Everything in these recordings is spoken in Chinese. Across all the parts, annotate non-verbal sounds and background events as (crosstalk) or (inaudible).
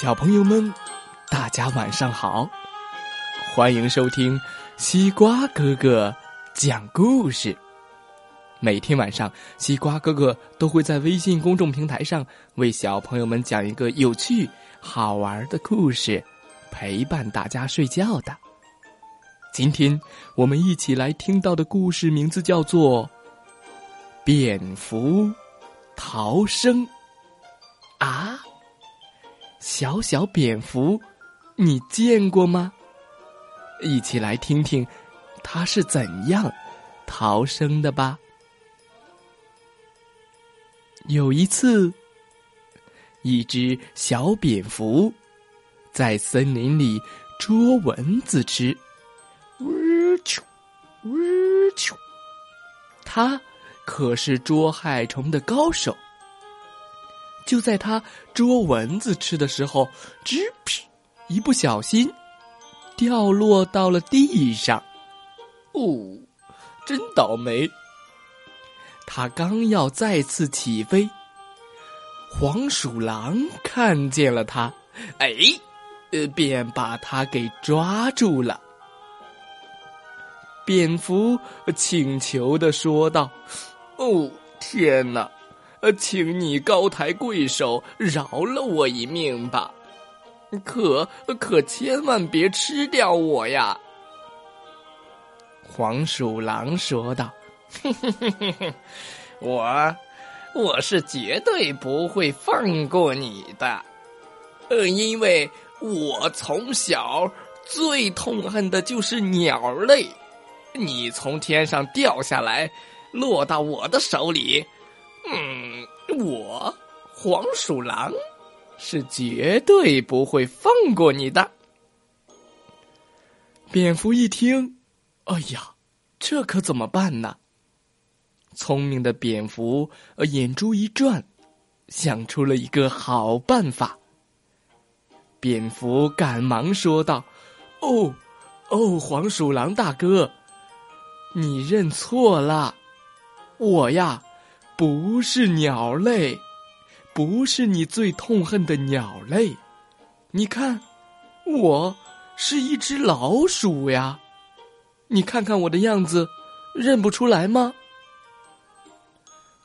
小朋友们，大家晚上好！欢迎收听西瓜哥哥讲故事。每天晚上，西瓜哥哥都会在微信公众平台上为小朋友们讲一个有趣、好玩的故事，陪伴大家睡觉的。今天我们一起来听到的故事名字叫做《蝙蝠逃生》啊！小小蝙蝠，你见过吗？一起来听听，它是怎样逃生的吧。有一次，一只小蝙蝠在森林里捉蚊子吃，呜啾，呜啾，它可是捉害虫的高手。就在他捉蚊子吃的时候，吱屁，一不小心掉落到了地上。哦，真倒霉！他刚要再次起飞，黄鼠狼看见了他，哎，呃，便把他给抓住了。蝙蝠请求的说道：“哦，天哪！”呃，请你高抬贵手，饶了我一命吧！可可千万别吃掉我呀！黄鼠狼说道：“ (laughs) 我我是绝对不会放过你的，呃，因为我从小最痛恨的就是鸟类，你从天上掉下来，落到我的手里。”嗯，我黄鼠狼是绝对不会放过你的。蝙蝠一听，哎呀，这可怎么办呢？聪明的蝙蝠眼珠一转，想出了一个好办法。蝙蝠赶忙说道：“哦，哦，黄鼠狼大哥，你认错了，我呀。”不是鸟类，不是你最痛恨的鸟类。你看，我是一只老鼠呀。你看看我的样子，认不出来吗？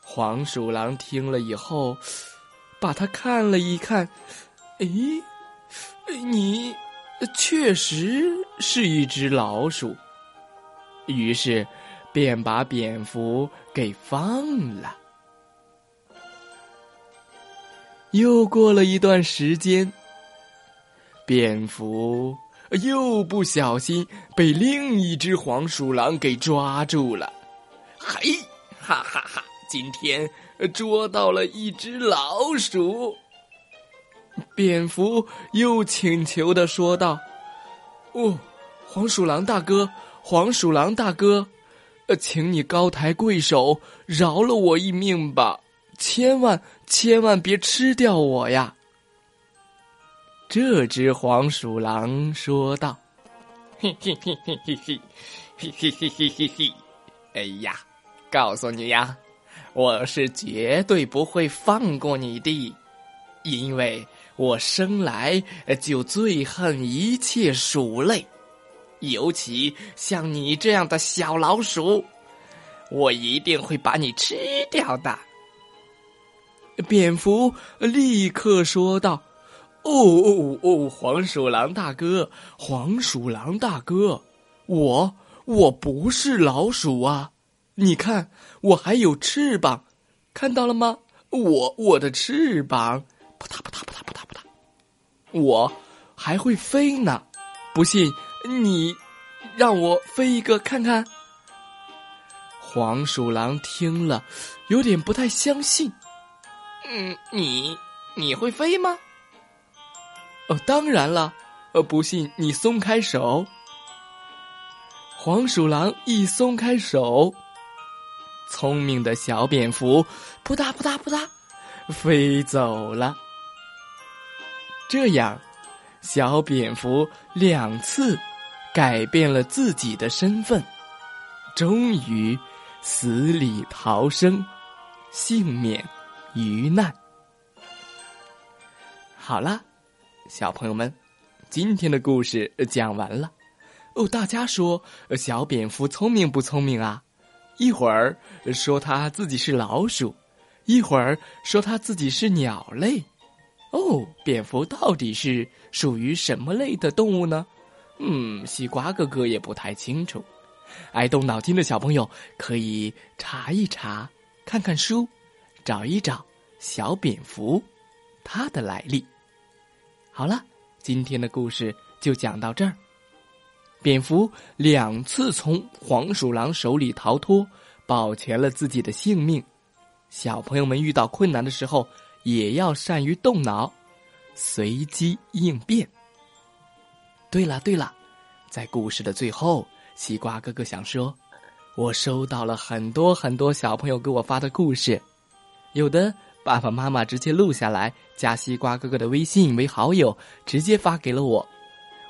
黄鼠狼听了以后，把它看了一看，诶，你确实是一只老鼠。于是，便把蝙蝠给放了。又过了一段时间，蝙蝠又不小心被另一只黄鼠狼给抓住了。嘿，哈哈哈！今天捉到了一只老鼠。蝙蝠又请求的说道：“哦，黄鼠狼大哥，黄鼠狼大哥，呃，请你高抬贵手，饶了我一命吧。”千万千万别吃掉我呀！这只黄鼠狼说道：“嘿嘿嘿嘿嘿嘿，嘿嘿嘿嘿嘿，哎呀，告诉你呀，我是绝对不会放过你的，因为我生来就最恨一切鼠类，尤其像你这样的小老鼠，我一定会把你吃掉的。”蝙蝠立刻说道：“哦哦哦，黄鼠狼大哥，黄鼠狼大哥，我我不是老鼠啊！你看，我还有翅膀，看到了吗？我我的翅膀，扑嗒扑嗒扑嗒扑嗒扑嗒，我还会飞呢！不信你让我飞一个看看。”黄鼠狼听了，有点不太相信。嗯，你你会飞吗？哦，当然了。呃，不信你松开手。黄鼠狼一松开手，聪明的小蝙蝠扑嗒扑嗒扑嗒飞走了。这样，小蝙蝠两次改变了自己的身份，终于死里逃生，幸免。遇难，好了，小朋友们，今天的故事讲完了。哦，大家说小蝙蝠聪明不聪明啊？一会儿说它自己是老鼠，一会儿说它自己是鸟类。哦，蝙蝠到底是属于什么类的动物呢？嗯，西瓜哥哥也不太清楚。爱动脑筋的小朋友可以查一查，看看书，找一找小蝙蝠它的来历。好了，今天的故事就讲到这儿。蝙蝠两次从黄鼠狼手里逃脱，保全了自己的性命。小朋友们遇到困难的时候，也要善于动脑，随机应变。对了对了，在故事的最后，西瓜哥哥想说，我收到了很多很多小朋友给我发的故事，有的爸爸妈妈直接录下来，加西瓜哥哥的微信为好友，直接发给了我。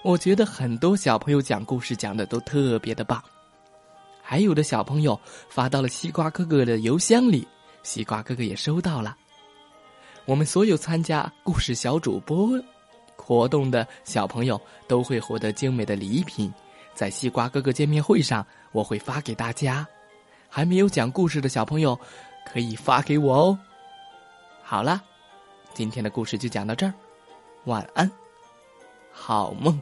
我觉得很多小朋友讲故事讲的都特别的棒，还有的小朋友发到了西瓜哥哥的邮箱里，西瓜哥哥也收到了。我们所有参加故事小主播活动的小朋友都会获得精美的礼品，在西瓜哥哥见面会上我会发给大家。还没有讲故事的小朋友可以发给我哦。好了，今天的故事就讲到这儿，晚安，好梦。